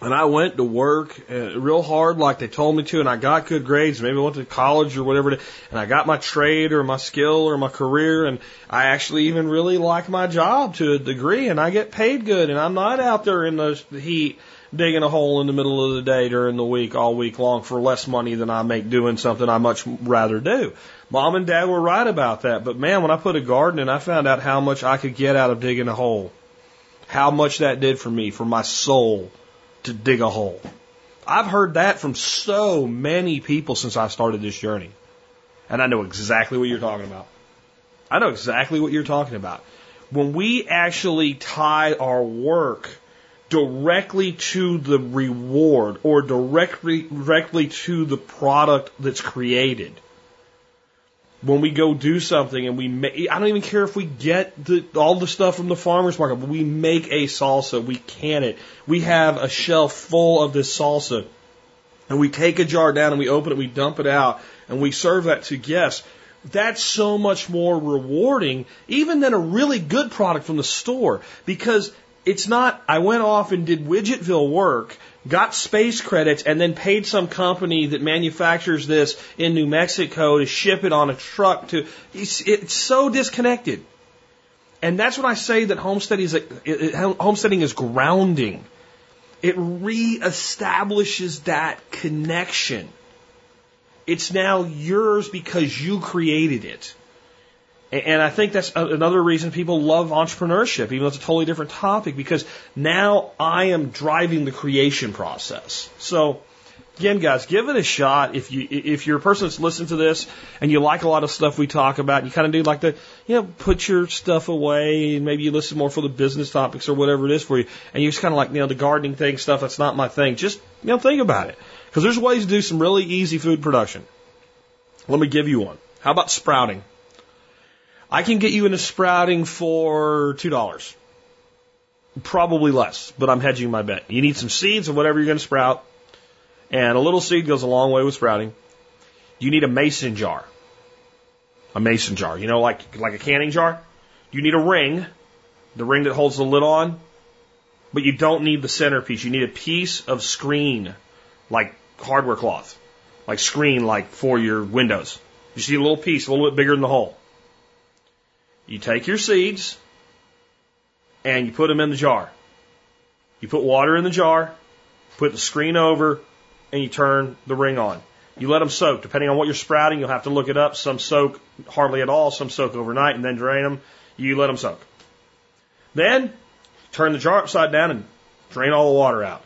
And I went to work uh, real hard like they told me to, and I got good grades. Maybe I went to college or whatever, and I got my trade or my skill or my career, and I actually even really like my job to a degree, and I get paid good, and I'm not out there in the heat digging a hole in the middle of the day during the week all week long for less money than I make doing something I much rather do. Mom and dad were right about that, but man, when I put a garden in, I found out how much I could get out of digging a hole. How much that did for me, for my soul, to dig a hole. I've heard that from so many people since I started this journey. And I know exactly what you're talking about. I know exactly what you're talking about. When we actually tie our work directly to the reward or directly directly to the product that's created. When we go do something and we make, I don't even care if we get the, all the stuff from the farmer's market, but we make a salsa, we can it. We have a shelf full of this salsa and we take a jar down and we open it, we dump it out and we serve that to guests. That's so much more rewarding even than a really good product from the store because it's not, I went off and did Widgetville work, got space credits, and then paid some company that manufactures this in New Mexico to ship it on a truck to, it's, it's so disconnected. And that's when I say that is, homesteading is grounding. It reestablishes that connection. It's now yours because you created it. And I think that's another reason people love entrepreneurship, even though it's a totally different topic, because now I am driving the creation process. So, again, guys, give it a shot. If you if you're a person that's listening to this and you like a lot of stuff we talk about, you kind of do like to, you know, put your stuff away, maybe you listen more for the business topics or whatever it is for you, and you just kind of like, you know, the gardening thing stuff. That's not my thing. Just you know, think about it, because there's ways to do some really easy food production. Let me give you one. How about sprouting? I can get you into sprouting for $2. Probably less, but I'm hedging my bet. You need some seeds of whatever you're going to sprout, and a little seed goes a long way with sprouting. You need a mason jar. A mason jar, you know, like, like a canning jar. You need a ring, the ring that holds the lid on, but you don't need the centerpiece. You need a piece of screen, like hardware cloth, like screen, like for your windows. You see a little piece, a little bit bigger than the hole. You take your seeds and you put them in the jar. You put water in the jar, put the screen over, and you turn the ring on. You let them soak. Depending on what you're sprouting, you'll have to look it up. Some soak hardly at all, some soak overnight and then drain them. You let them soak. Then turn the jar upside down and drain all the water out.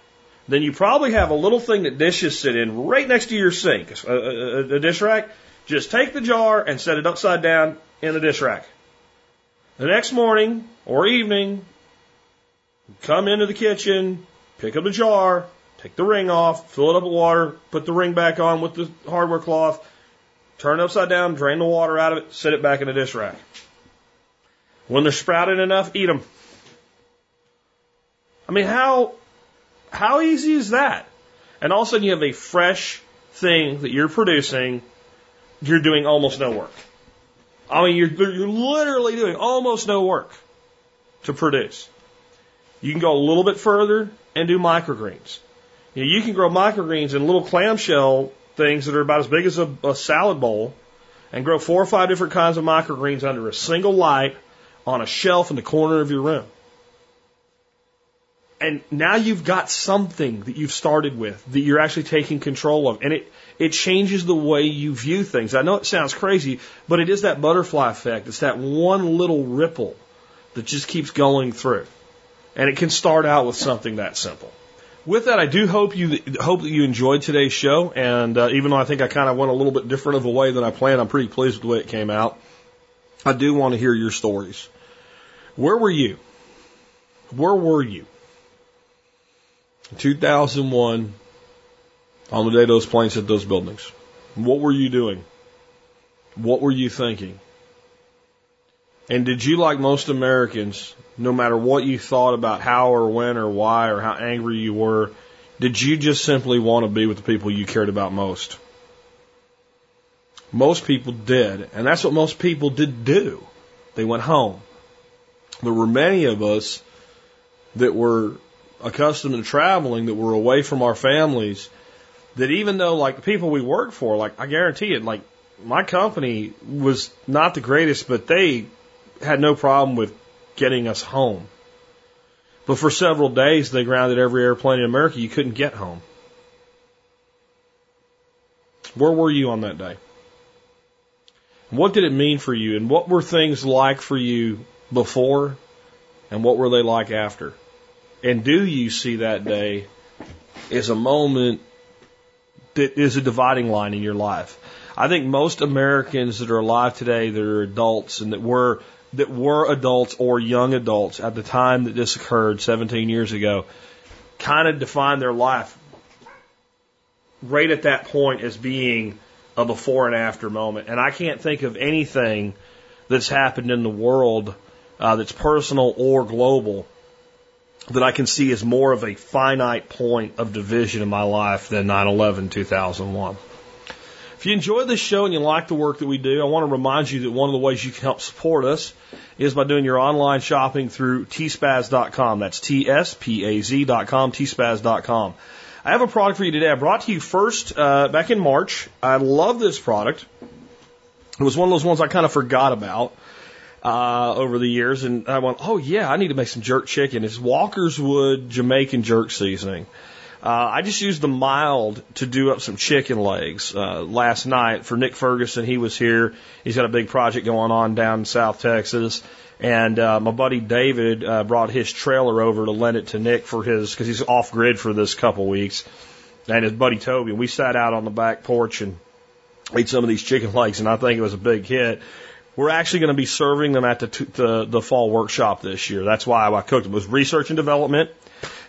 Then you probably have a little thing that dishes sit in right next to your sink, a, a, a dish rack. Just take the jar and set it upside down in the dish rack. The next morning or evening, come into the kitchen, pick up a jar, take the ring off, fill it up with water, put the ring back on with the hardware cloth, turn it upside down, drain the water out of it, set it back in the dish rack. When they're sprouted enough, eat them. I mean, how, how easy is that? And all of a sudden you have a fresh thing that you're producing, you're doing almost no work. I mean, you're, you're literally doing almost no work to produce. You can go a little bit further and do microgreens. You, know, you can grow microgreens in little clamshell things that are about as big as a, a salad bowl and grow four or five different kinds of microgreens under a single light on a shelf in the corner of your room. And now you've got something that you've started with that you're actually taking control of. And it, it changes the way you view things. I know it sounds crazy, but it is that butterfly effect. It's that one little ripple that just keeps going through. And it can start out with something that simple. With that, I do hope you hope that you enjoyed today's show. And uh, even though I think I kind of went a little bit different of a way than I planned, I'm pretty pleased with the way it came out. I do want to hear your stories. Where were you? Where were you? 2001, on the day those planes hit those buildings. What were you doing? What were you thinking? And did you, like most Americans, no matter what you thought about how or when or why or how angry you were, did you just simply want to be with the people you cared about most? Most people did, and that's what most people did do. They went home. There were many of us that were accustomed to traveling, that we're away from our families, that even though like the people we work for, like I guarantee it, like my company was not the greatest, but they had no problem with getting us home. But for several days, they grounded every airplane in America. You couldn't get home. Where were you on that day? What did it mean for you? And what were things like for you before? And what were they like after? And do you see that day as a moment that is a dividing line in your life? I think most Americans that are alive today that are adults and that were that were adults or young adults at the time that this occurred 17 years ago kind of define their life right at that point as being a before and after moment. And I can't think of anything that's happened in the world uh, that's personal or global that I can see as more of a finite point of division in my life than 9 11 2001. If you enjoy this show and you like the work that we do, I want to remind you that one of the ways you can help support us is by doing your online shopping through tspaz.com. That's T-S-P-A-Z.com, tspaz.com. I have a product for you today. I brought to you first uh, back in March. I love this product. It was one of those ones I kind of forgot about uh, over the years, and I went, oh yeah, I need to make some jerk chicken. It's Walker's Wood Jamaican jerk seasoning. Uh, I just used the mild to do up some chicken legs uh, last night for Nick Ferguson. He was here. He's got a big project going on down in South Texas. And uh, my buddy David uh, brought his trailer over to lend it to Nick for his, because he's off grid for this couple weeks. And his buddy Toby. We sat out on the back porch and ate some of these chicken legs, and I think it was a big hit. We're actually going to be serving them at the, the the fall workshop this year. That's why I cooked them. It was research and development.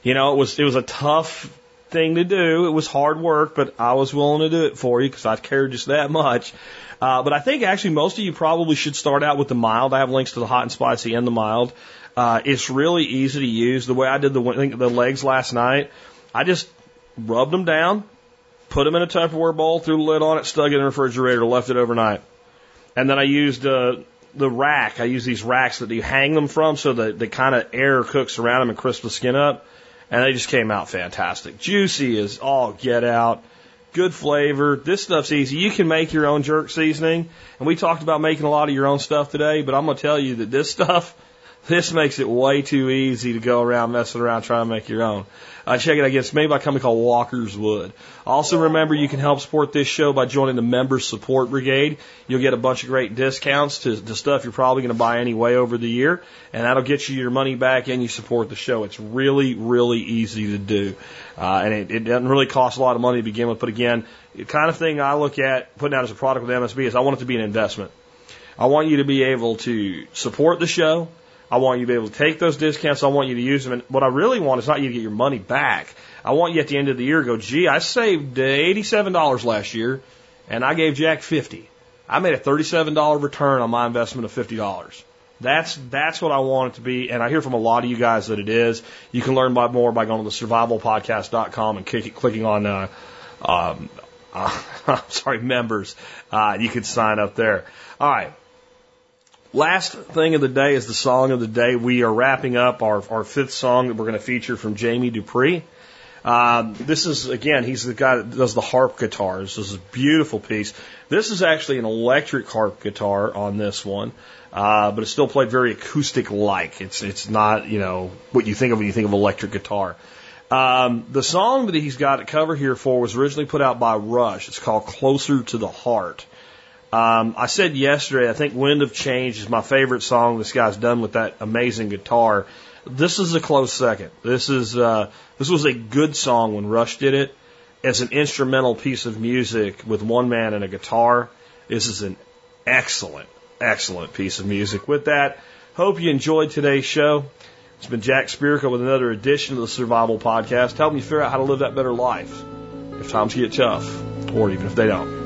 You know, it was it was a tough thing to do. It was hard work, but I was willing to do it for you because I cared just that much. Uh, but I think actually most of you probably should start out with the mild. I have links to the hot and spicy and the mild. Uh, it's really easy to use. The way I did the the legs last night, I just rubbed them down, put them in a Tupperware bowl, threw the lid on it, stuck it in the refrigerator, left it overnight, and then I used uh, the rack. I use these racks that you hang them from so that the kind of air cooks around them and crisps the skin up and they just came out fantastic. Juicy is all get out. Good flavor. This stuff's easy. You can make your own jerk seasoning. And we talked about making a lot of your own stuff today, but I'm going to tell you that this stuff, this makes it way too easy to go around messing around trying to make your own. Uh, check it out again. It's made by a company called Walker's Wood. Also remember you can help support this show by joining the Member Support Brigade. You'll get a bunch of great discounts to, to stuff you're probably going to buy anyway over the year, and that'll get you your money back and you support the show. It's really, really easy to do. Uh, and it, it doesn't really cost a lot of money to begin with, but again, the kind of thing I look at putting out as a product with MSB is I want it to be an investment. I want you to be able to support the show. I want you to be able to take those discounts. I want you to use them. And what I really want is not you to get your money back. I want you at the end of the year to go, gee, I saved $87 last year and I gave Jack 50. I made a $37 return on my investment of $50. That's that's what I want it to be, and I hear from a lot of you guys that it is. You can learn by more by going to the survivalpodcast.com and click, clicking on uh, um, uh, sorry members. Uh, you can sign up there. All right. Last thing of the day is the song of the day. We are wrapping up our, our fifth song that we're going to feature from Jamie Dupree. Uh, this is, again, he's the guy that does the harp guitars. This is a beautiful piece. This is actually an electric harp guitar on this one, uh, but it's still played very acoustic like. It's, it's not, you know, what you think of when you think of electric guitar. Um, the song that he's got a cover here for was originally put out by Rush. It's called Closer to the Heart. Um, I said yesterday, I think Wind of Change is my favorite song this guy's done with that amazing guitar. This is a close second. This is, uh, this was a good song when Rush did it. As an instrumental piece of music with one man and a guitar, this is an excellent, excellent piece of music. With that, hope you enjoyed today's show. It's been Jack Spirko with another edition of the Survival Podcast, helping you figure out how to live that better life if times get tough, or even if they don't.